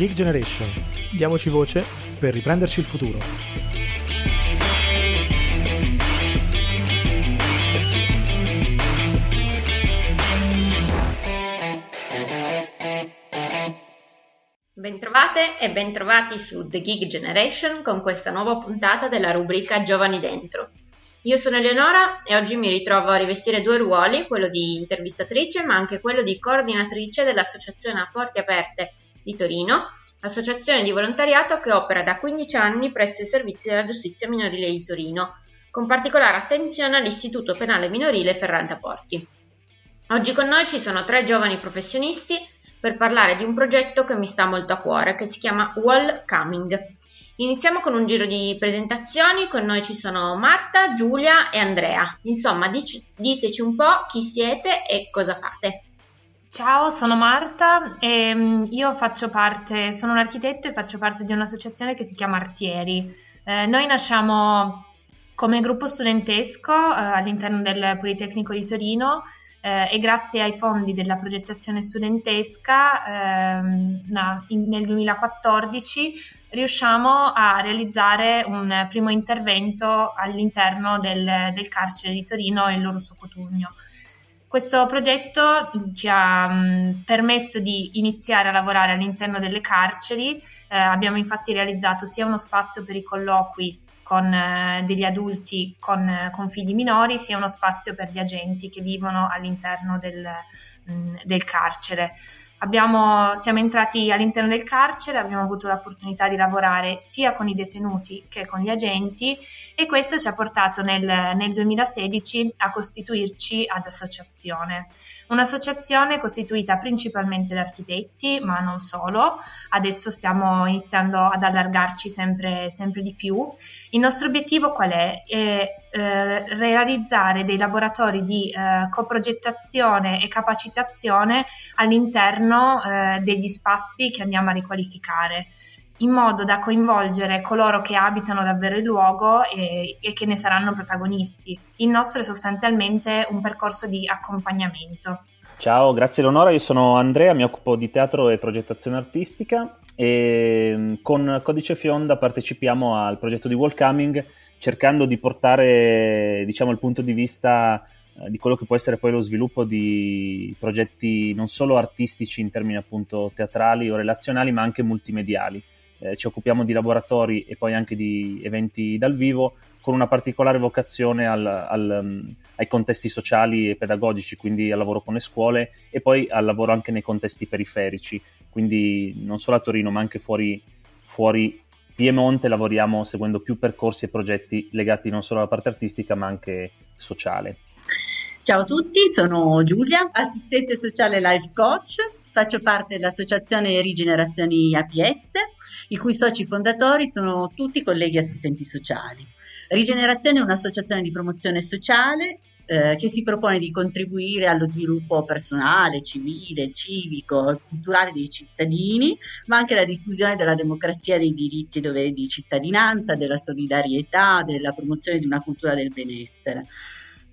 Geek Generation. Diamoci voce per riprenderci il futuro. Bentrovate e bentrovati su The Geek Generation con questa nuova puntata della rubrica Giovani Dentro. Io sono Eleonora e oggi mi ritrovo a rivestire due ruoli, quello di intervistatrice ma anche quello di coordinatrice dell'Associazione a Porte Aperte di Torino, associazione di volontariato che opera da 15 anni presso i servizi della giustizia minorile di Torino, con particolare attenzione all'Istituto Penale Minorile Ferrante Porti. Oggi con noi ci sono tre giovani professionisti per parlare di un progetto che mi sta molto a cuore, che si chiama Wall Coming Iniziamo con un giro di presentazioni, con noi ci sono Marta, Giulia e Andrea. Insomma, dic- diteci un po' chi siete e cosa fate. Ciao, sono Marta e mm, io faccio parte, sono un architetto e faccio parte di un'associazione che si chiama Artieri. Eh, noi nasciamo come gruppo studentesco eh, all'interno del Politecnico di Torino eh, e grazie ai fondi della progettazione studentesca ehm, na, in, nel 2014 riusciamo a realizzare un primo intervento all'interno del, del carcere di Torino e il loro Cotugno. Questo progetto ci ha mh, permesso di iniziare a lavorare all'interno delle carceri, eh, abbiamo infatti realizzato sia uno spazio per i colloqui con eh, degli adulti con, eh, con, figli minori, sia uno spazio per gli agenti che vivono all'interno del, mh, del carcere. Abbiamo, siamo entrati all'interno del carcere, abbiamo avuto l'opportunità di lavorare sia con i detenuti che con gli agenti e questo ci ha portato nel, nel 2016 a costituirci ad associazione. Un'associazione costituita principalmente da architetti, ma non solo. Adesso stiamo iniziando ad allargarci sempre, sempre di più. Il nostro obiettivo qual è? È eh, realizzare dei laboratori di eh, coprogettazione e capacitazione all'interno eh, degli spazi che andiamo a riqualificare in modo da coinvolgere coloro che abitano davvero il luogo e, e, che ne saranno protagonisti. Il nostro è sostanzialmente un percorso di accompagnamento. Ciao, grazie Leonora, io sono Andrea, mi occupo di teatro e progettazione artistica e mm, con Codice Fionda partecipiamo al progetto di Wallcoming cercando di portare diciamo, il punto di vista eh, di quello che può essere poi lo sviluppo di progetti non solo artistici in termini appunto teatrali o relazionali ma anche multimediali eh, ci occupiamo di laboratori e poi anche di eventi dal vivo con una particolare vocazione al, al, um, ai contesti sociali e pedagogici, quindi al lavoro con le scuole e poi al lavoro anche nei contesti periferici, quindi non solo a Torino ma anche fuori, fuori Piemonte lavoriamo seguendo più percorsi e progetti legati non solo alla parte artistica ma anche sociale. Ciao a tutti, sono Giulia, assistente sociale life coach, faccio parte dell'associazione Rigenerazioni APS i cui soci fondatori sono tutti colleghi assistenti sociali. Rigenerazione è un'associazione di promozione sociale eh, che si propone di contribuire allo sviluppo personale, civile, civico e culturale dei cittadini, ma anche alla diffusione della democrazia, dei diritti e doveri di cittadinanza, della solidarietà, della promozione di una cultura del benessere.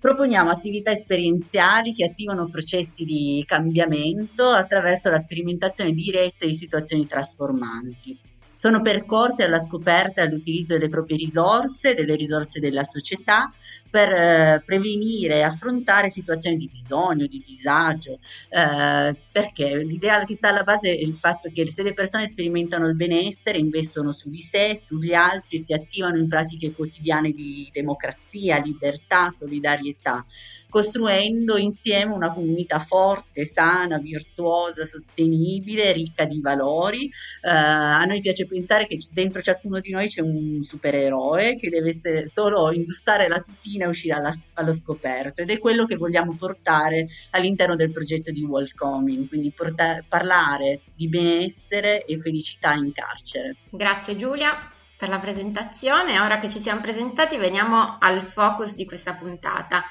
Proponiamo attività esperienziali che attivano processi di cambiamento attraverso la sperimentazione diretta di situazioni trasformanti. Sono percorsi alla scoperta e all'utilizzo delle proprie risorse, delle risorse della società, per eh, prevenire e affrontare situazioni di bisogno, di disagio, eh, perché l'idea che sta alla base è il fatto che se le persone sperimentano il benessere, investono su di sé, sugli altri, si attivano in pratiche quotidiane di democrazia, libertà, solidarietà costruendo insieme una comunità forte, sana, virtuosa, sostenibile, ricca di valori. Eh, a noi piace pensare che dentro ciascuno di noi c'è un supereroe che deve solo indossare la tutina e uscire alla, allo scoperto ed è quello che vogliamo portare all'interno del progetto di Welcoming, quindi portare, parlare di benessere e felicità in carcere. Grazie Giulia per la presentazione. Ora che ci siamo presentati, veniamo al focus di questa puntata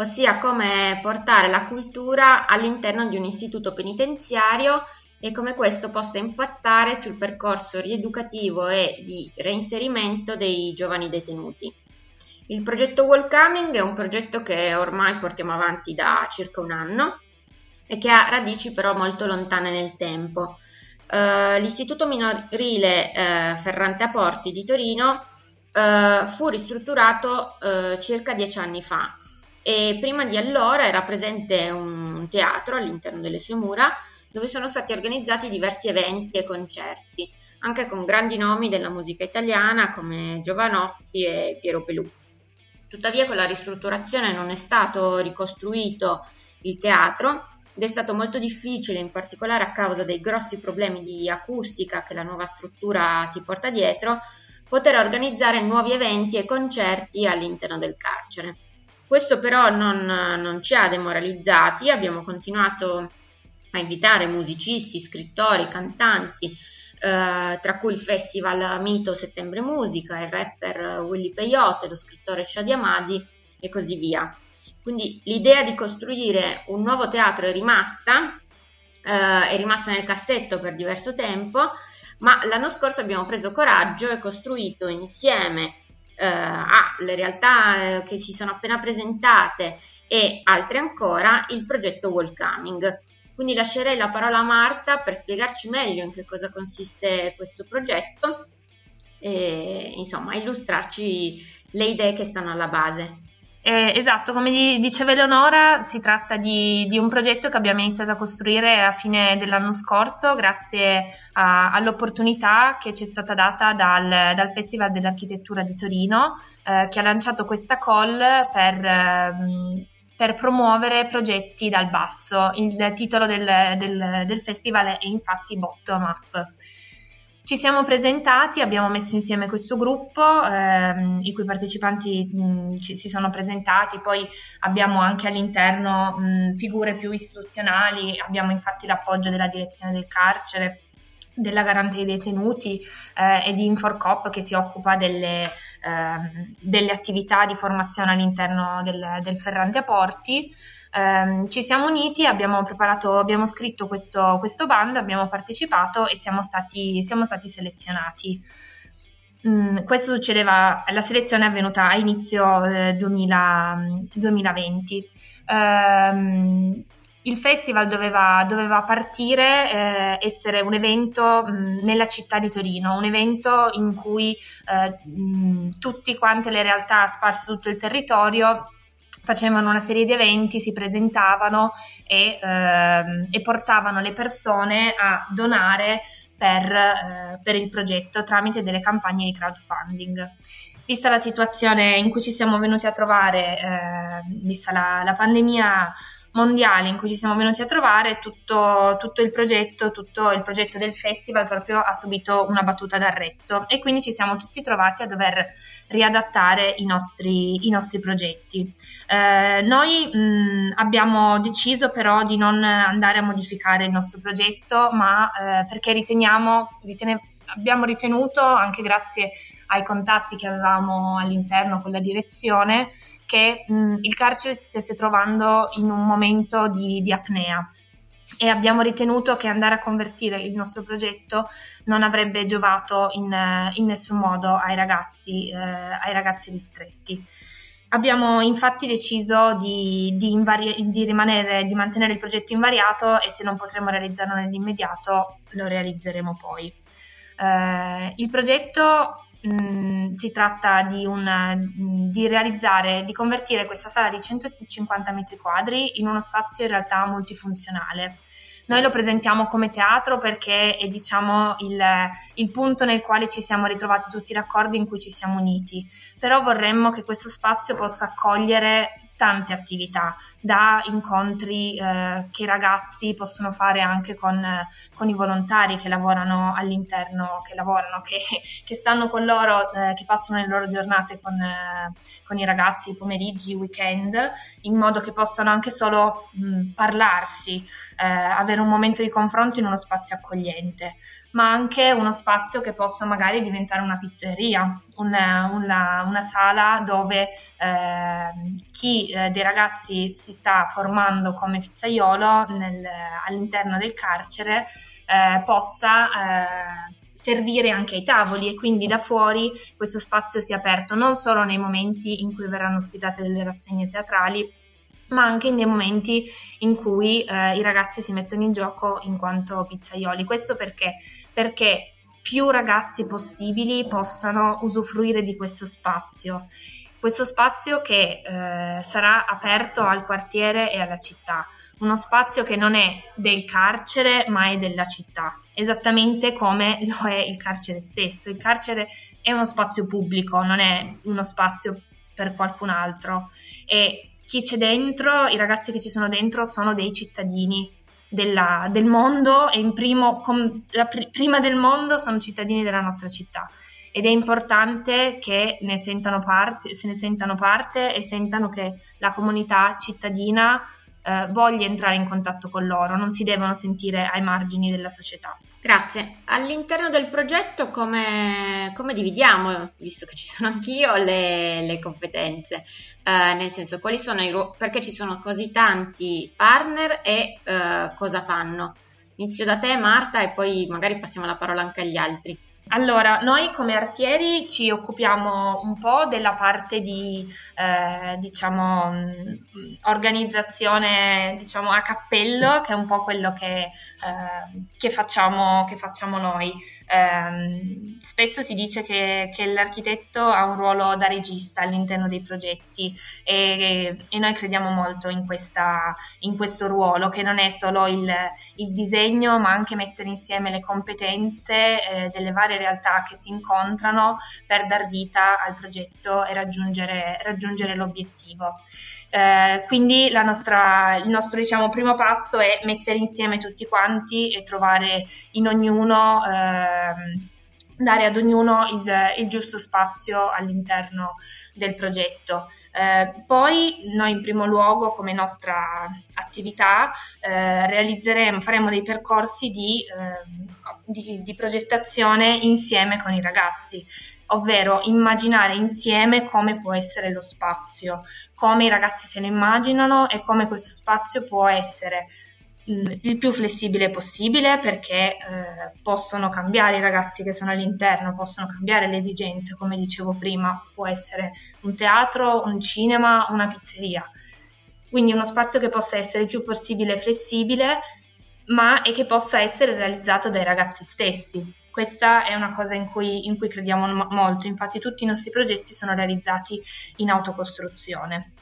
ossia come portare la cultura all'interno di un istituto penitenziario e come questo possa impattare sul percorso rieducativo e di reinserimento dei giovani detenuti. Il progetto Welcoming è un progetto che ormai portiamo avanti da circa un anno e che ha radici però molto lontane nel tempo. eh, l'istituto minorile eh, Ferrante a Porti di Torino eh, fu ristrutturato circa dieci anni fa e prima di allora era presente un teatro all'interno delle sue mura dove sono stati organizzati diversi eventi e concerti, anche con grandi nomi della musica italiana come Giovanotti e Piero Pelù. Tuttavia con la ristrutturazione non è stato ricostruito il teatro ed è stato molto difficile, in particolare a causa dei grossi problemi di acustica che la nuova struttura si porta dietro, poter organizzare nuovi eventi e concerti all'interno del carcere. Questo però non, non ci ha demoralizzati, abbiamo continuato a invitare musicisti, scrittori, cantanti, eh, tra cui il festival Mito Settembre Musica, il rapper Willy Peyote, lo scrittore Shadi Amadi e così via. Quindi l'idea di costruire un nuovo teatro è rimasta, eh, è rimasta nel cassetto per diverso tempo, ma l'anno scorso abbiamo preso coraggio e costruito insieme alle realtà eh, che si sono appena presentate e altre ancora il progetto Welcoming. Quindi lascerei la parola a Marta per spiegarci meglio in che cosa consiste questo progetto e insomma illustrarci le idee che stanno alla base. Eh, esatto, come diceva Eleonora, si tratta di, di, un progetto che abbiamo iniziato a costruire a fine dell'anno scorso grazie a, all'opportunità che ci è stata data dal, dal Festival dell'Architettura di Torino, eh, che ha lanciato questa call per, eh, per, promuovere progetti dal basso. Il titolo del, del, del festival è infatti Bottom Up. Ci siamo presentati, abbiamo messo insieme questo gruppo, ehm, i cui partecipanti mh, ci, si sono presentati, poi abbiamo anche all'interno mh, figure più istituzionali, abbiamo infatti l'appoggio della direzione del carcere, della garante dei detenuti eh, e di Inforcop che si occupa delle, eh, delle, attività di formazione all'interno del, del Ferrante a Porti ehm, ci siamo uniti, abbiamo preparato, abbiamo scritto questo, questo bando, abbiamo partecipato e siamo stati, siamo stati selezionati. Mm, questo succedeva, la selezione è avvenuta a inizio eh, 2000, 2020. Um, il festival doveva, doveva partire, eh, essere un evento mh, mm, nella città di Torino, un evento in cui eh, mh, mm, tutte quante le realtà sparse tutto il territorio facevano una serie di eventi, si presentavano e, ehm, e portavano le persone a donare per, eh, per, il progetto tramite delle campagne di crowdfunding. Vista la situazione in cui ci siamo venuti a trovare, eh, vista la, la pandemia mondiale in cui ci siamo venuti a trovare, tutto, tutto, il progetto, tutto il progetto del festival proprio ha subito una battuta d'arresto e quindi ci siamo tutti trovati a dover riadattare i nostri, i nostri progetti. Eh, noi mh, abbiamo deciso però di non andare a modificare il nostro progetto, ma eh, perché riteniamo, ritene, abbiamo ritenuto, anche grazie ai contatti che avevamo all'interno con la direzione, che mh, il carcere si stesse trovando in un momento di, di apnea e abbiamo ritenuto che andare a convertire il nostro progetto non avrebbe giovato in, in nessun modo ai ragazzi, eh, ai ragazzi ristretti. Abbiamo infatti deciso di, di, invari- di, rimanere, di mantenere il progetto invariato e se non potremo realizzarlo nell'immediato lo realizzeremo poi. Eh, il progetto Mm, si tratta di, una, di, realizzare, di convertire questa sala di 150 metri quadri in uno spazio in realtà multifunzionale. Noi lo presentiamo come teatro perché è diciamo, il, il punto nel quale ci siamo ritrovati tutti d'accordo in cui ci siamo uniti, però vorremmo che questo spazio possa accogliere tante attività, da incontri eh, che i ragazzi possono fare anche con, con, i volontari che lavorano all'interno, che lavorano, che, che stanno con loro, eh, che passano le loro giornate con, eh, con, i ragazzi, pomeriggi, weekend, in modo che possano anche solo mh, parlarsi, eh, avere un momento di confronto in uno spazio accogliente ma anche uno spazio che possa magari diventare una pizzeria, una, una, una sala dove eh, chi eh, dei ragazzi si sta formando come pizzaiolo nel, all'interno del carcere eh, possa eh, servire anche ai tavoli e quindi da fuori questo spazio sia aperto non solo nei momenti in cui verranno ospitate delle rassegne teatrali, ma anche in dei momenti in cui eh, i ragazzi si mettono in gioco in quanto pizzaioli. Questo perché? Perché più ragazzi possibili possano usufruire di questo spazio. Questo spazio che eh, sarà aperto al quartiere e alla città, uno spazio che non è del carcere ma è della città, esattamente come lo è il carcere stesso. Il carcere è uno spazio pubblico, non è uno spazio per qualcun altro e chi c'è dentro, i ragazzi che ci sono dentro sono dei cittadini della, del mondo e primo, com, pr- prima del mondo sono cittadini della nostra città. Ed è importante che ne sentano parte, se ne sentano parte e sentano che la comunità cittadina eh, voglia entrare in contatto con loro, non si devono sentire ai margini della società. Grazie. All'interno del progetto come, come dividiamo, visto che ci sono anch'io, le, le competenze? Eh, nel senso, quali sono i ruoli, perché ci sono così tanti partner e eh, cosa fanno? Inizio da te Marta e poi magari passiamo la parola anche agli altri. Allora, noi come artieri ci occupiamo un po' della parte di, eh, diciamo, organizzazione, diciamo, a cappello, che è un po' quello che, eh, che, facciamo, che facciamo noi. Eh, spesso si dice che, che, l'architetto ha un ruolo da regista all'interno dei progetti e, e noi crediamo molto in, questa, in, questo ruolo, che non è solo il, il, disegno, ma anche mettere insieme le competenze eh, delle varie realtà che si incontrano per dar vita al progetto e raggiungere, raggiungere l'obiettivo. Eh, quindi nostra, il nostro diciamo, primo passo è mettere insieme tutti quanti e trovare in ognuno, eh, dare ad ognuno il, il, giusto spazio all'interno del progetto. Eh, poi noi in primo luogo come nostra attività eh, realizzeremo, faremo dei percorsi di, ehm, di, di progettazione insieme con i ragazzi ovvero immaginare insieme come può essere lo spazio, come i ragazzi se lo immaginano e come questo spazio può essere mh, il più flessibile possibile perché eh, possono cambiare i ragazzi che sono all'interno, possono cambiare le esigenze, come dicevo prima, può essere un teatro, un cinema, una pizzeria. Quindi uno spazio che possa essere il più possibile flessibile, ma e che possa essere realizzato dai ragazzi stessi, questa è una cosa in cui, in cui crediamo molto, infatti tutti i nostri progetti sono realizzati in autocostruzione.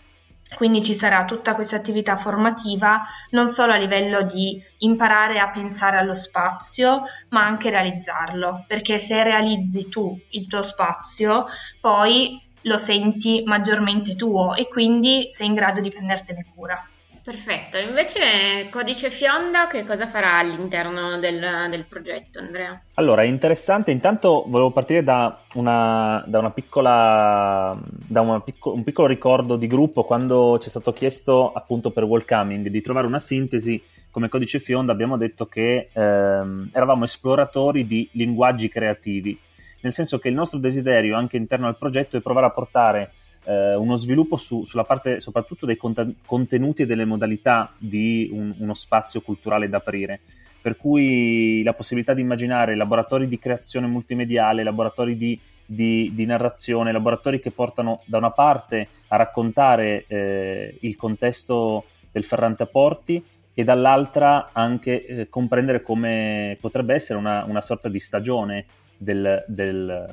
Quindi ci sarà tutta questa attività formativa non solo a livello di imparare a pensare allo spazio, ma anche realizzarlo, perché se realizzi tu il tuo spazio, poi lo senti maggiormente tuo e quindi sei in grado di prendertene cura. Perfetto, invece Codice Fionda che cosa farà all'interno del, del progetto Andrea? Allora, interessante, intanto volevo partire da, una, da, una piccola, da una picco, un piccolo ricordo di gruppo quando ci è stato chiesto appunto per Welcoming di trovare una sintesi. Come Codice Fionda abbiamo detto che ehm, eravamo esploratori di linguaggi creativi, nel senso che il nostro desiderio anche interno al progetto è provare a portare eh, uno sviluppo su, sulla parte soprattutto dei cont- contenuti e delle modalità di un, uno spazio culturale da aprire. Per cui la possibilità di immaginare laboratori di creazione multimediale, laboratori di, di, di narrazione, laboratori che portano da una parte a raccontare eh, il contesto del Ferrante a Porti e dall'altra anche eh, comprendere come potrebbe essere una, una sorta di stagione del, del,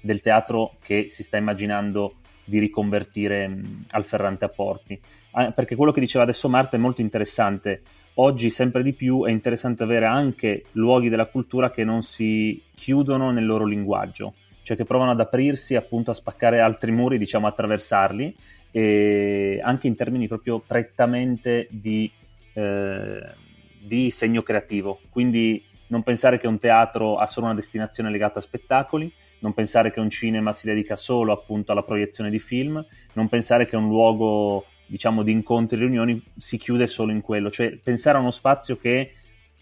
del, teatro che si sta immaginando di riconvertire mh, al Ferrante a Porti. Ah, perché quello che diceva adesso Marta è molto interessante. Oggi sempre di più è interessante avere anche luoghi della cultura che non si chiudono nel loro linguaggio, cioè che provano ad aprirsi, appunto a spaccare altri muri, diciamo attraversarli, anche in termini proprio prettamente di, eh, di segno creativo. Quindi non pensare che un teatro ha solo una destinazione legata a spettacoli, non pensare che un cinema si dedica solo appunto alla proiezione di film, non pensare che un luogo diciamo di incontri e riunioni si chiude solo in quello, cioè pensare a uno spazio che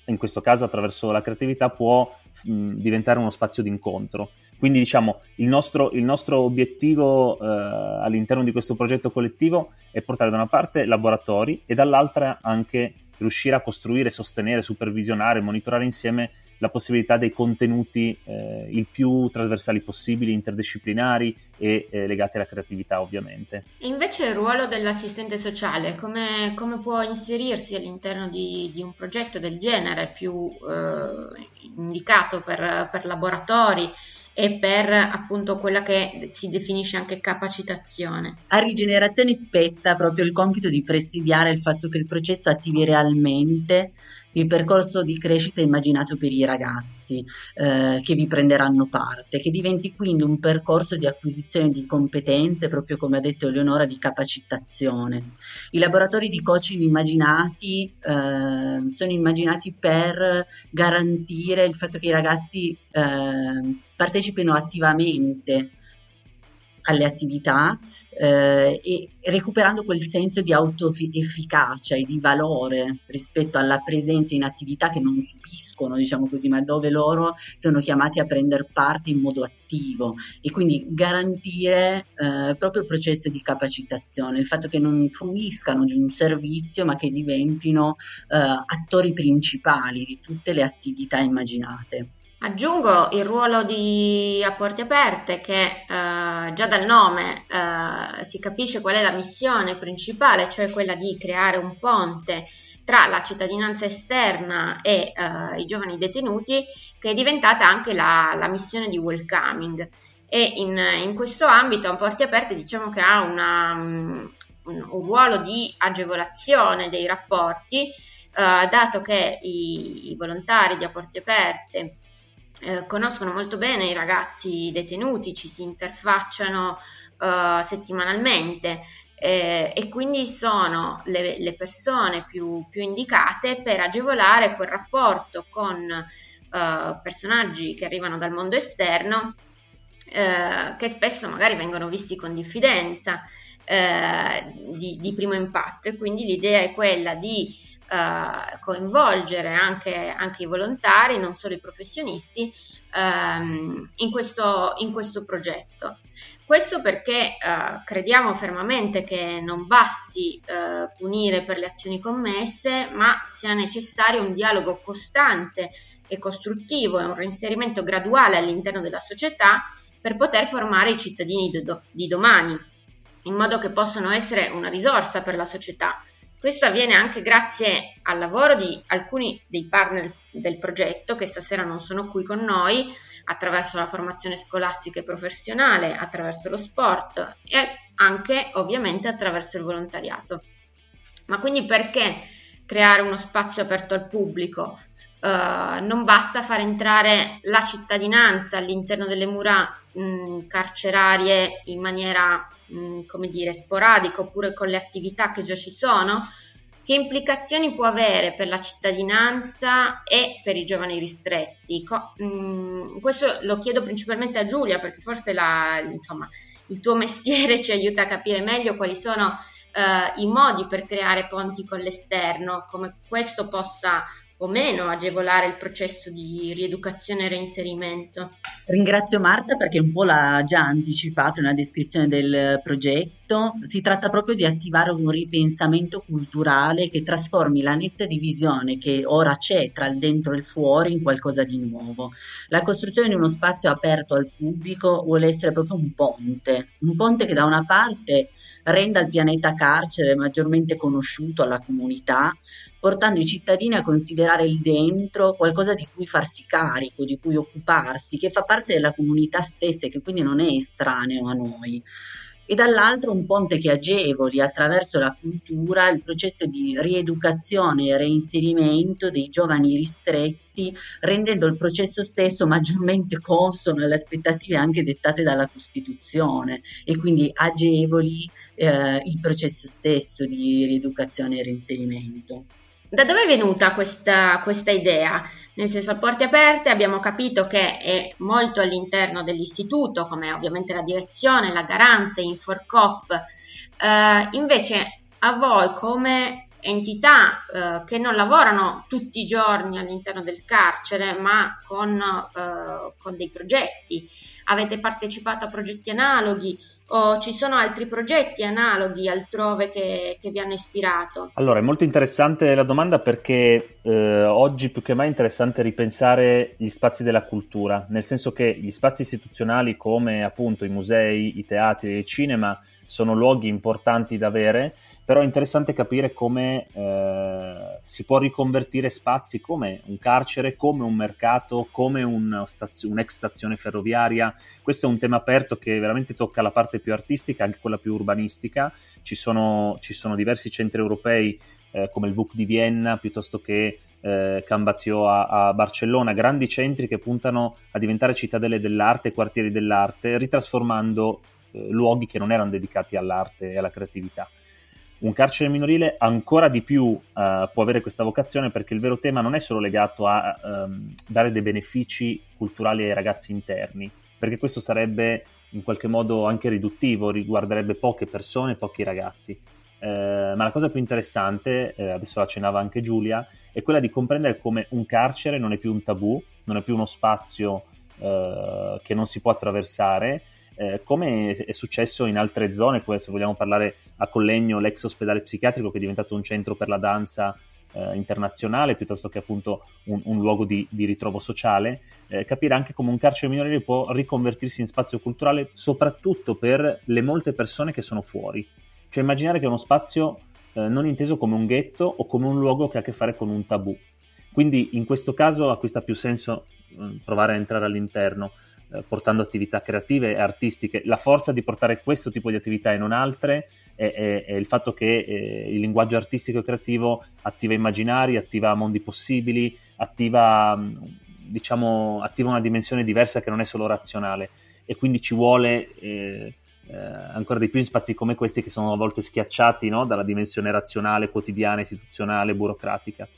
in questo caso attraverso la creatività può mh, diventare uno spazio di incontro. Quindi diciamo il nostro, il nostro obiettivo eh, all'interno di questo progetto collettivo è portare da una parte laboratori e dall'altra anche riuscire a costruire, sostenere, supervisionare, monitorare insieme la possibilità dei contenuti eh, il più trasversali possibili, interdisciplinari e eh, legati alla creatività ovviamente. E invece il ruolo dell'assistente sociale, come, come può inserirsi all'interno di, di, un progetto del genere più eh, indicato per, per laboratori? E per appunto quella che si definisce anche capacitazione. A rigenerazione spetta proprio il compito di presidiare il fatto che il processo attivi realmente il percorso di crescita immaginato per i ragazzi eh, che vi prenderanno parte, che diventi quindi un percorso di acquisizione di competenze, proprio come ha detto Eleonora, di capacitazione. I laboratori di coaching immaginati eh, sono immaginati per garantire il fatto che i ragazzi eh, partecipino attivamente alle attività eh, e recuperando quel senso di autoefficacia e di valore rispetto alla presenza in attività che non subiscono, diciamo così, ma dove loro sono chiamati a prendere parte in modo attivo e quindi garantire eh, proprio il processo di capacitazione, il fatto che non fruiscano di un servizio ma che diventino eh, attori principali di tutte le attività immaginate. Aggiungo il ruolo di A Porte Aperte che eh, già dal nome eh, si capisce qual è la missione principale, cioè quella di creare un ponte tra la cittadinanza esterna e eh, i giovani detenuti, che è diventata anche la, la missione di welcoming. E in, in, questo ambito A Porte Aperte diciamo che ha una, un, un, ruolo di agevolazione dei rapporti, eh, dato che i, i volontari di A Porte Aperte eh, conoscono molto bene i ragazzi detenuti, ci si interfacciano eh, settimanalmente eh, e quindi sono le, le persone più, più, indicate per agevolare quel rapporto con eh, personaggi che arrivano dal mondo esterno eh, che spesso magari vengono visti con diffidenza di, di primo impatto. E quindi l'idea è quella di eh, coinvolgere anche, anche, i volontari, non solo i professionisti, ehm, in, questo, in, questo, progetto. Questo perché eh, crediamo fermamente che non basti eh, punire per le azioni commesse, ma sia necessario un dialogo costante e costruttivo e un reinserimento graduale all'interno della società per poter formare i cittadini di, do- di domani, in modo che possano essere una risorsa per la società questo avviene anche grazie al lavoro di alcuni dei partner del progetto che stasera non sono qui con noi, attraverso la formazione scolastica e professionale, attraverso lo sport e anche ovviamente attraverso il volontariato. Ma quindi perché creare uno spazio aperto al pubblico? Uh, non basta far entrare la cittadinanza all'interno delle mura mh, carcerarie in maniera mh, come dire, sporadica oppure con le attività che già ci sono, che implicazioni può avere per la cittadinanza e per i giovani ristretti? Co- mh, questo lo chiedo principalmente a Giulia perché forse la, insomma, il tuo mestiere ci aiuta a capire meglio quali sono uh, i modi per creare ponti con l'esterno, come questo possa o meno agevolare il processo di rieducazione e reinserimento. Ringrazio Marta perché un po' l'ha già anticipato nella descrizione del progetto. Si tratta proprio di attivare un ripensamento culturale che trasformi la netta divisione che ora c'è tra il dentro e il fuori in qualcosa di nuovo. La costruzione di uno spazio aperto al pubblico vuole essere proprio un ponte, un ponte che da una parte renda il pianeta carcere maggiormente conosciuto alla comunità, portando i cittadini a considerare il dentro qualcosa di cui farsi carico, di cui occuparsi, che fa parte della comunità stessa e che quindi non è estraneo a noi e dall'altro un ponte che agevoli attraverso la cultura il processo di rieducazione e reinserimento dei giovani ristretti, rendendo il processo stesso maggiormente consono alle aspettative anche dettate dalla Costituzione e quindi agevoli eh, il processo stesso di rieducazione e reinserimento. Da dove è venuta questa, questa, idea? Nel senso, a porte aperte abbiamo capito che è molto all'interno dell'istituto, come ovviamente la direzione, la garante, Inforcop. Eh, invece, a voi come entità eh, che non lavorano tutti i giorni all'interno del carcere, ma con, eh, con dei progetti, avete partecipato a progetti analoghi o ci sono altri progetti analoghi altrove che, che vi hanno ispirato? Allora, è molto interessante la domanda perché eh, oggi più che mai è interessante ripensare gli spazi della cultura, nel senso che gli spazi istituzionali come appunto i musei, i teatri il cinema sono luoghi importanti da avere, però è interessante capire come eh, si può riconvertire spazi come un carcere, come un mercato, come un stazio, un'ex stazione ferroviaria. Questo è un tema aperto che veramente tocca la parte più artistica, anche quella più urbanistica. Ci sono, ci sono diversi centri europei eh, come il VUC di Vienna, piuttosto che eh, Cambatio a, a, Barcellona, grandi centri che puntano a diventare cittadelle dell'arte, quartieri dell'arte, ritrasformando eh, luoghi che non erano dedicati all'arte e alla creatività un carcere minorile ancora di più uh, può avere questa vocazione perché il vero tema non è solo legato a um, dare dei benefici culturali ai ragazzi interni, perché questo sarebbe in qualche modo anche riduttivo, riguarderebbe poche persone, pochi ragazzi. Uh, ma la cosa più interessante, uh, adesso la accennava anche Giulia, è quella di comprendere come un carcere non è più un tabù, non è più uno spazio che non si può attraversare, eh, come è successo in altre zone, se vogliamo parlare a Collegno, l'ex ospedale psichiatrico che è diventato un centro per la danza eh, internazionale piuttosto che appunto un, un luogo di, di, ritrovo sociale, eh, capire anche come un carcere minorile può riconvertirsi in spazio culturale soprattutto per le molte persone che sono fuori. Cioè immaginare che è uno spazio eh, non inteso come un ghetto o come un luogo che ha a che fare con un tabù. Quindi in questo caso acquista più senso eh, provare a entrare all'interno. Eh, portando attività creative e artistiche. La forza di portare questo tipo di attività e non altre è, è, è il fatto che eh, il linguaggio artistico e creativo attiva immaginari, attiva mondi possibili, attiva, mm, diciamo, attiva una dimensione diversa che non è solo razionale e quindi ci vuole eh, eh, ancora di più in spazi come questi che sono a volte schiacciati no? dalla dimensione razionale, quotidiana, istituzionale, burocratica.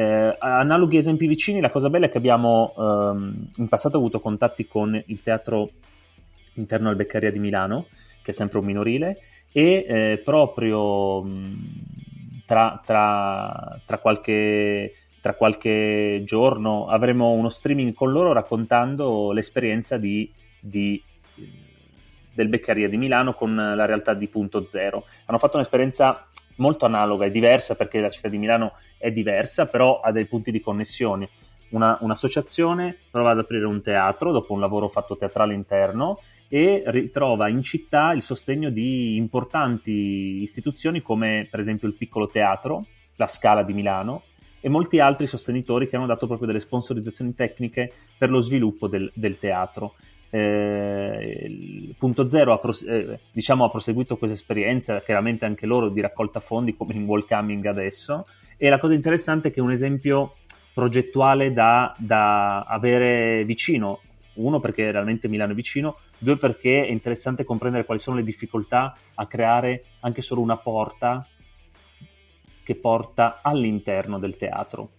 Eh, analoghi esempi vicini, la cosa bella è che abbiamo ehm, in passato avuto contatti con il teatro interno al Beccaria di Milano, che è sempre un minorile, e eh, proprio mh, tra, tra, tra, qualche, tra, qualche, giorno avremo uno streaming con loro raccontando l'esperienza di, di, del Beccaria di Milano con la realtà di Punto Zero. Hanno fatto un'esperienza molto analoga e diversa perché la città di Milano è diversa, però ha dei punti di connessione. Una, un'associazione prova ad aprire un teatro dopo un lavoro fatto teatrale interno e ritrova in città il sostegno di importanti istituzioni come per esempio il Piccolo Teatro, la Scala di Milano e molti altri sostenitori che hanno dato proprio delle sponsorizzazioni tecniche per lo sviluppo del, del teatro. Eh, punto zero ha, pros- eh, diciamo, ha proseguito questa esperienza, chiaramente anche loro di raccolta fondi come in Welcoming adesso. E la cosa interessante è che è un esempio progettuale da, da avere vicino. Uno, perché realmente Milano è vicino, due, perché è interessante comprendere quali sono le difficoltà a creare anche solo una porta che porta all'interno del teatro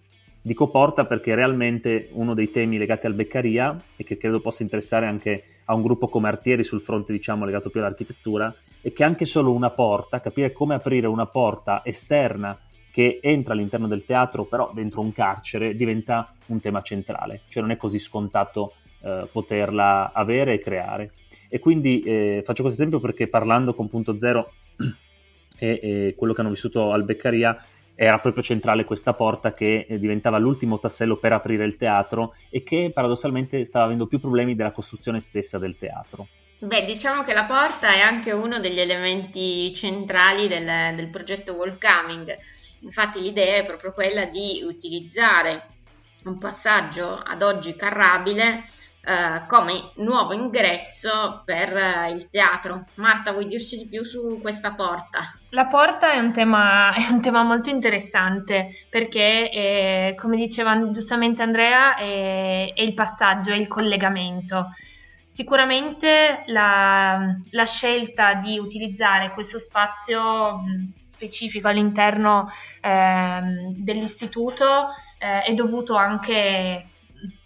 Dico porta perché realmente uno dei temi legati al Beccaria e che credo possa interessare anche a un gruppo come Artieri sul fronte diciamo legato più all'architettura è che anche solo una porta, capire come aprire una porta esterna che entra all'interno del teatro però dentro un carcere diventa un tema centrale, cioè non è così scontato eh, poterla avere e creare. E quindi eh, faccio questo esempio perché parlando con Punto Zero e, e quello che hanno vissuto al Beccaria era proprio centrale questa porta che eh, diventava l'ultimo tassello per aprire il teatro e che paradossalmente stava avendo più problemi della costruzione stessa del teatro. Beh, diciamo che la porta è anche uno degli elementi centrali del, del progetto Welcoming. Infatti l'idea è proprio quella di utilizzare un passaggio ad oggi carrabile eh, come nuovo ingresso per eh, il teatro. Marta, vuoi dirci di più su questa porta? La porta è un tema, è un tema molto interessante perché, è, come diceva giustamente Andrea, è, è, il passaggio, è il collegamento. Sicuramente la, la scelta di utilizzare questo spazio specifico all'interno eh, dell'istituto eh, è dovuto anche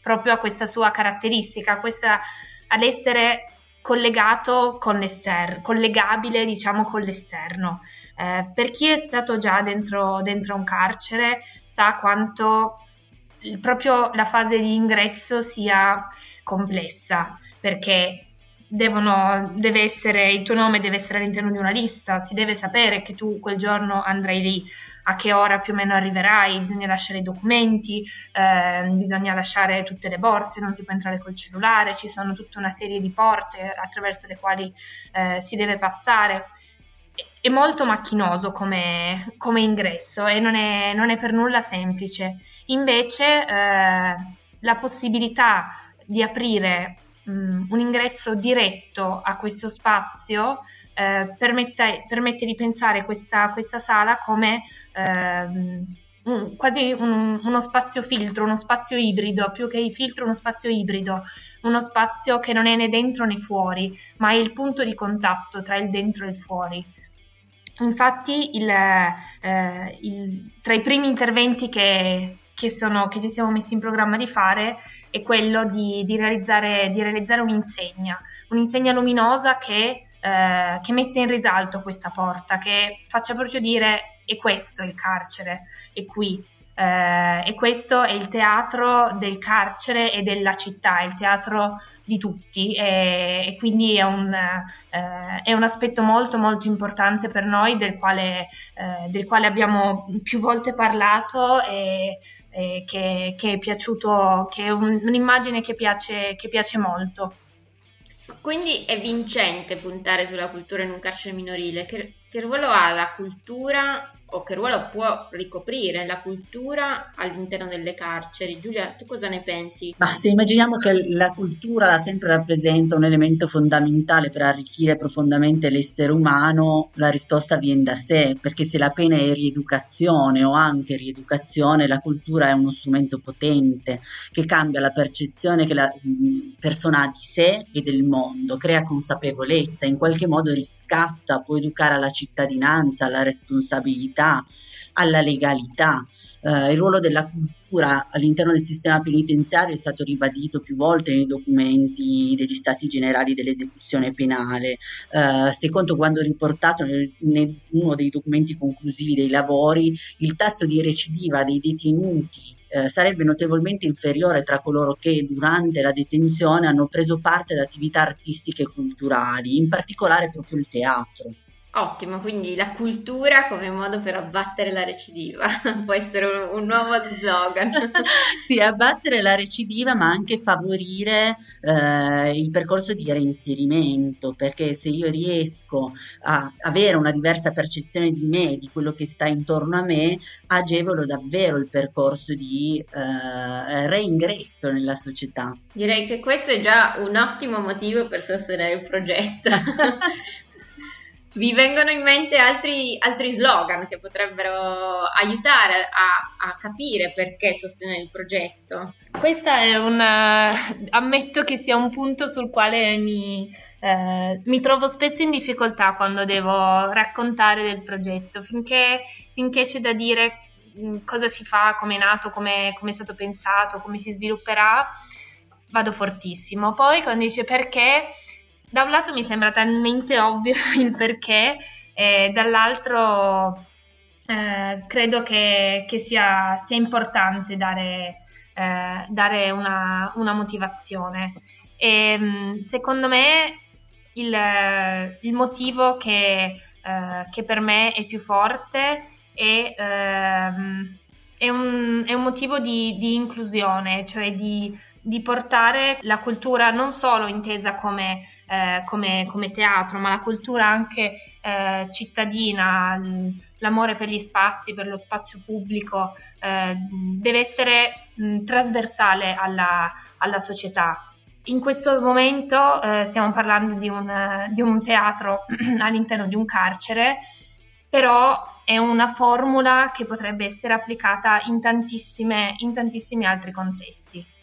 proprio a questa sua caratteristica, questa, ad essere collegato con l'esterno, collegabile diciamo con l'esterno. Eh, per chi è stato già dentro, dentro un carcere sa quanto proprio la fase di ingresso sia complessa perché devono, deve essere, il tuo nome deve essere all'interno di una lista, si deve sapere che tu quel giorno andrai lì, a che ora più o meno arriverai, bisogna lasciare i documenti, eh, bisogna lasciare tutte le borse, non si può entrare col cellulare, ci sono tutta una serie di porte attraverso le quali eh, si deve passare. È molto macchinoso come, come ingresso e non è, non è, per nulla semplice. Invece eh, la possibilità di aprire um, un ingresso diretto a questo spazio eh, permette, permette, di pensare questa, questa sala come eh, un, quasi un, uno spazio filtro, uno spazio ibrido, più che filtro uno spazio ibrido, uno spazio che non è né dentro né fuori, ma è il punto di contatto tra il dentro e il fuori. Infatti, il, eh, il, tra i primi interventi che, che, sono, che, ci siamo messi in programma di fare è quello di, di, realizzare, di realizzare, un'insegna, un'insegna luminosa che, eh, che, mette in risalto questa porta, che faccia proprio dire è questo il carcere, è qui. Eh, e questo è il teatro del carcere e della città, è il teatro di tutti e, e quindi è un, eh, è un, aspetto molto molto importante per noi del quale, eh, del quale abbiamo più volte parlato e, eh, che, che, è piaciuto, che è un, un'immagine che piace, che piace molto. Quindi è vincente puntare sulla cultura in un carcere minorile. Che, che ruolo ha la cultura o che ruolo può ricoprire la cultura all'interno delle carceri. Giulia, tu cosa ne pensi? Ma se immaginiamo che la cultura sempre rappresenta un elemento fondamentale per arricchire profondamente l'essere umano, la risposta viene da sé, perché se la pena è rieducazione o anche rieducazione, la cultura è uno strumento potente che cambia la percezione che la persona ha di sé e del mondo, crea consapevolezza, in qualche modo riscatta, può educare alla cittadinanza, alla responsabilità alla legalità. Uh, il ruolo della cultura all'interno del sistema penitenziario è stato ribadito più volte nei documenti degli Stati Generali dell'esecuzione penale. Uh, secondo quando riportato in uno dei documenti conclusivi dei lavori, il tasso di recidiva dei detenuti uh, sarebbe notevolmente inferiore tra coloro che durante la detenzione hanno preso parte ad attività artistiche e culturali, in particolare proprio il teatro. Ottimo, quindi la cultura come modo per abbattere la recidiva, può essere un, un nuovo slogan. sì, abbattere la recidiva ma anche favorire eh, il percorso di reinserimento, perché se io riesco a avere una diversa percezione di me, di quello che sta intorno a me, agevolo davvero il percorso di eh, reingresso nella società. Direi che questo è già un ottimo motivo per sostenere il progetto. Vi vengono in mente altri, altri slogan che potrebbero aiutare a, a, capire perché sostenere il progetto? Questa è una. ammetto che sia un punto sul quale mi, eh, mi trovo spesso in difficoltà quando devo raccontare del progetto, finché, finché c'è da dire mm, cosa si fa, come è nato, come è stato pensato, come si svilupperà, vado fortissimo. Poi quando dice perché da un lato mi sembra talmente ovvio il perché, e dall'altro eh, credo che, che sia, sia, importante dare, eh, dare una, una, motivazione. E, mm, secondo me il, il motivo che, eh, che, per me è più forte è, ehm, è, un, è un, motivo di, di inclusione, cioè di, di portare la cultura non solo intesa come eh, come, come, teatro, ma la cultura anche eh, cittadina, l'amore per gli spazi, per lo spazio pubblico, eh, deve essere mh, trasversale alla, alla, società. In questo momento eh, stiamo parlando di un, di un teatro all'interno di un carcere, però è una formula che potrebbe essere applicata in, in tantissimi altri contesti.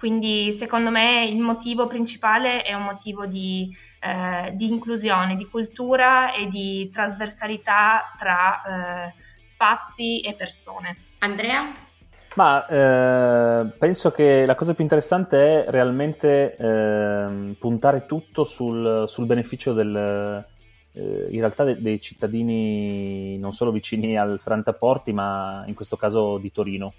Quindi secondo me il motivo principale è un motivo di, eh, di inclusione, di cultura e di trasversalità tra eh, spazi e persone. Andrea? Ma eh, penso che la cosa più interessante è realmente eh, puntare tutto sul, sul beneficio del, eh, in realtà de- dei cittadini non solo vicini al Frantaporti, ma in questo caso di Torino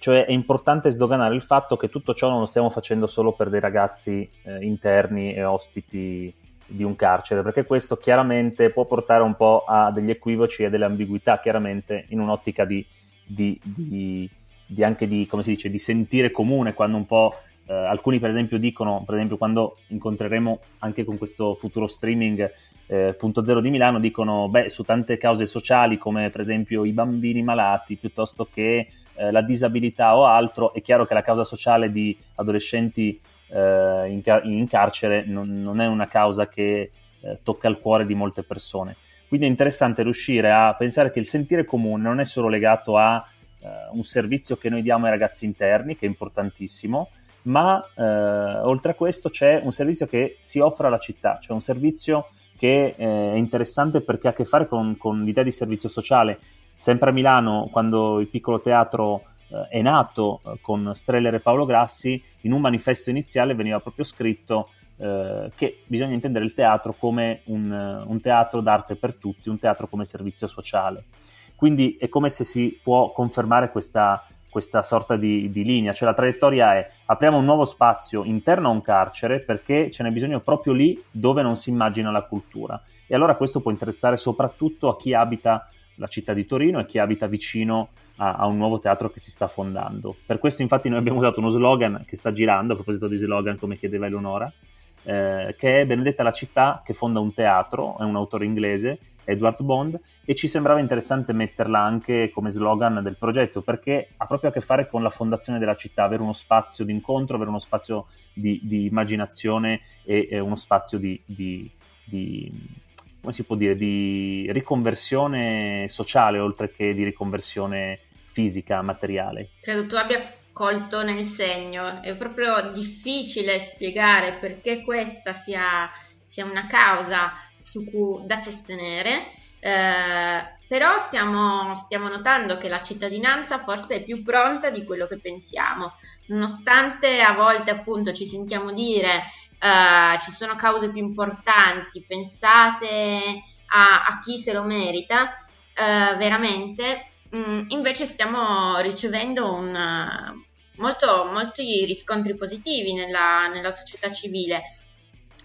Cioè è importante sdoganare il fatto che tutto ciò non lo stiamo facendo solo per dei ragazzi eh, interni e ospiti di un carcere, perché questo chiaramente può portare un po' a degli equivoci e delle ambiguità, chiaramente in un'ottica di, di, di, di anche di, come si dice, di sentire comune, quando un po' eh, alcuni per esempio dicono, per esempio quando incontreremo anche con questo futuro streaming eh, zero di Milano, dicono, beh, su tante cause sociali come per esempio i bambini malati, piuttosto che eh, la disabilità o altro, è chiaro che la causa sociale di adolescenti eh, in, car- in, carcere non, non, è una causa che eh, tocca il cuore di molte persone. Quindi è interessante riuscire a pensare che il sentire comune non è solo legato a eh, un servizio che noi diamo ai ragazzi interni, che è importantissimo, ma eh, oltre a questo c'è un servizio che si offre alla città, cioè un servizio che eh, è interessante perché ha a che fare con, con l'idea di servizio sociale. Sempre a Milano, quando il piccolo teatro eh, è nato eh, con Streller e Paolo Grassi, in un manifesto iniziale veniva proprio scritto eh, che bisogna intendere il teatro come un, un, teatro d'arte per tutti, un teatro come servizio sociale. Quindi è come se si può confermare questa, questa sorta di, di, linea, cioè la traiettoria è apriamo un nuovo spazio interno a un carcere perché ce n'è bisogno proprio lì dove non si immagina la cultura. E allora questo può interessare soprattutto a chi abita la città di Torino e chi abita vicino a, a, un nuovo teatro che si sta fondando. Per questo infatti noi abbiamo usato uno slogan che sta girando, a proposito di slogan come chiedeva Eleonora, eh, che è Benedetta la città che fonda un teatro, è un autore inglese, Edward Bond, e ci sembrava interessante metterla anche come slogan del progetto perché ha proprio a che fare con la fondazione della città, avere uno spazio di incontro, avere uno spazio di, di immaginazione e, e, uno spazio di, di, di come si può dire, di riconversione sociale oltre che di riconversione fisica, materiale. Credo tu abbia colto nel segno, è proprio difficile spiegare perché questa sia, sia una causa cui, da sostenere, eh, però stiamo, stiamo, notando che la cittadinanza forse è più pronta di quello che pensiamo, nonostante a volte appunto ci sentiamo dire eh, ci sono cause più importanti, pensate a, a chi se lo merita, eh, veramente Mm, invece stiamo ricevendo un, molto, molti riscontri positivi nella, nella, società civile.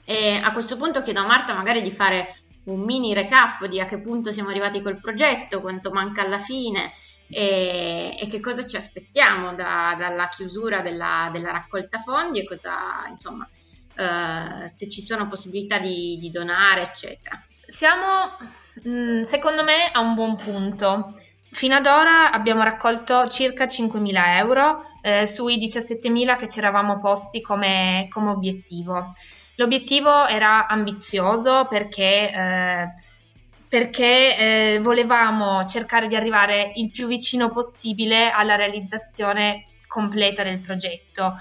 E a questo punto chiedo a Marta magari di fare un mini recap di a che punto siamo arrivati col progetto, quanto manca alla fine e, e che cosa ci aspettiamo da, dalla chiusura della, della, raccolta fondi e cosa, insomma, uh, se ci sono possibilità di, di donare, eccetera. Siamo, mm, secondo me, a un buon punto. Fino ad ora abbiamo raccolto circa 5.000 euro eh, sui 17.000 che ci eravamo posti come, come obiettivo. L'obiettivo era ambizioso perché, eh, perché eh, volevamo cercare di arrivare il più vicino possibile alla realizzazione completa del progetto,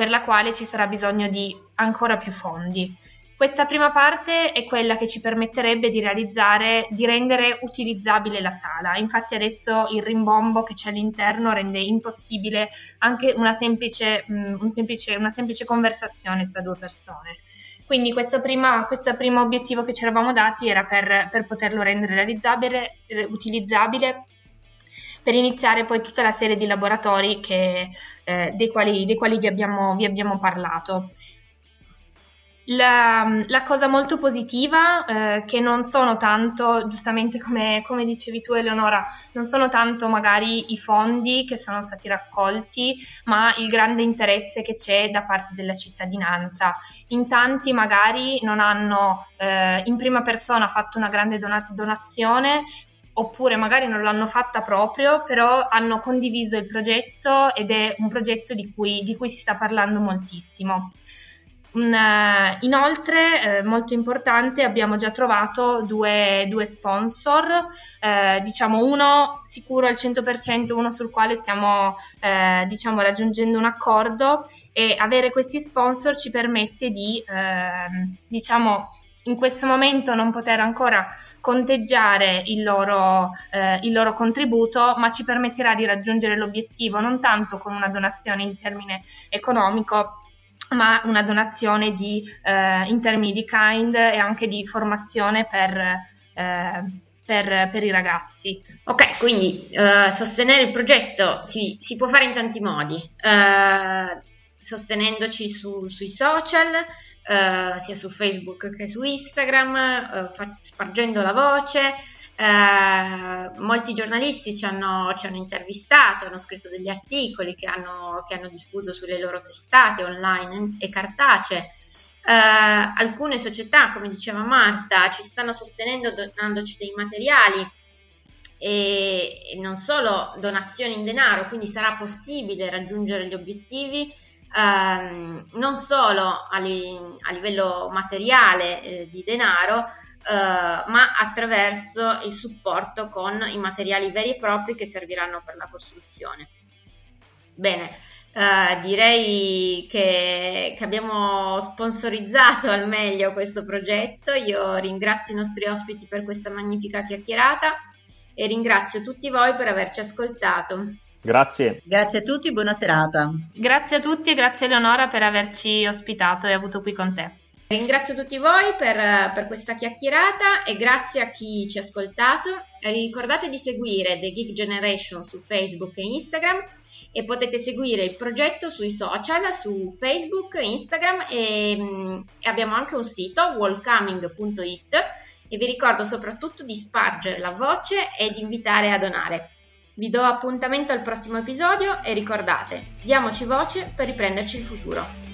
per la quale ci sarà bisogno di ancora più fondi. Questa prima parte è quella che ci permetterebbe di realizzare, di rendere utilizzabile la sala. Infatti adesso il rimbombo che c'è all'interno rende impossibile anche una semplice, um, un semplice, una semplice conversazione tra due persone. Quindi questo primo obiettivo che ci eravamo dati era per, per poterlo rendere realizzabile, utilizzabile per iniziare poi tutta la serie di laboratori che, eh, dei, quali, dei, quali, vi abbiamo, vi abbiamo parlato. La, la, cosa molto positiva, eh, che non sono tanto, giustamente come, come, dicevi tu Eleonora, non sono tanto magari i fondi che sono stati raccolti, ma il grande interesse che c'è da parte della cittadinanza. In tanti magari non hanno eh, in prima persona fatto una grande dona- donazione, oppure magari non l'hanno fatta proprio, però hanno condiviso il progetto ed è un progetto di cui, di cui si sta parlando moltissimo. Uh, inoltre, eh, molto importante, abbiamo già trovato due, due sponsor, eh, diciamo uno sicuro al 100%, uno sul quale stiamo eh, diciamo, raggiungendo un accordo e avere questi sponsor ci permette di, ehm, diciamo, in questo momento non poter ancora conteggiare il loro, eh, il loro contributo, ma ci permetterà di raggiungere l'obiettivo non tanto con una donazione in termine economico, ma una donazione di, eh, in termini di kind e anche di formazione per, eh, per, per i ragazzi. Ok, quindi uh, sostenere il progetto si, si, può fare in tanti modi, uh, sostenendoci su, sui social, uh, sia su Facebook che su Instagram, fa, spargendo la voce. molti giornalisti ci hanno, ci hanno, intervistato, hanno scritto degli articoli che hanno, che hanno diffuso sulle loro testate online e cartacee. Uh, alcune società, come diceva Marta, ci stanno sostenendo donandoci dei materiali e non solo donazioni in denaro, quindi sarà possibile raggiungere gli obiettivi um, non solo a, li, a livello materiale eh, di denaro, uh, ma attraverso il supporto con i materiali veri e propri che serviranno per la costruzione. Bene, Uh, direi che, che, abbiamo sponsorizzato al meglio questo progetto. Io ringrazio i nostri ospiti per questa magnifica chiacchierata e ringrazio tutti voi per averci ascoltato. Grazie. Grazie a tutti, buona serata. Grazie a tutti e grazie Eleonora per averci ospitato e avuto qui con te. Ringrazio tutti voi per, per, questa chiacchierata e grazie a chi ci ha ascoltato. Ricordate di seguire The Geek Generation su Facebook e Instagram e potete seguire il progetto sui social, su Facebook, Instagram e, mm, e abbiamo anche un sito welcoming.it e vi ricordo soprattutto di spargere la voce e di invitare a donare. Vi do appuntamento al prossimo episodio e ricordate, diamoci voce per riprenderci il futuro.